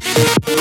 Thank you.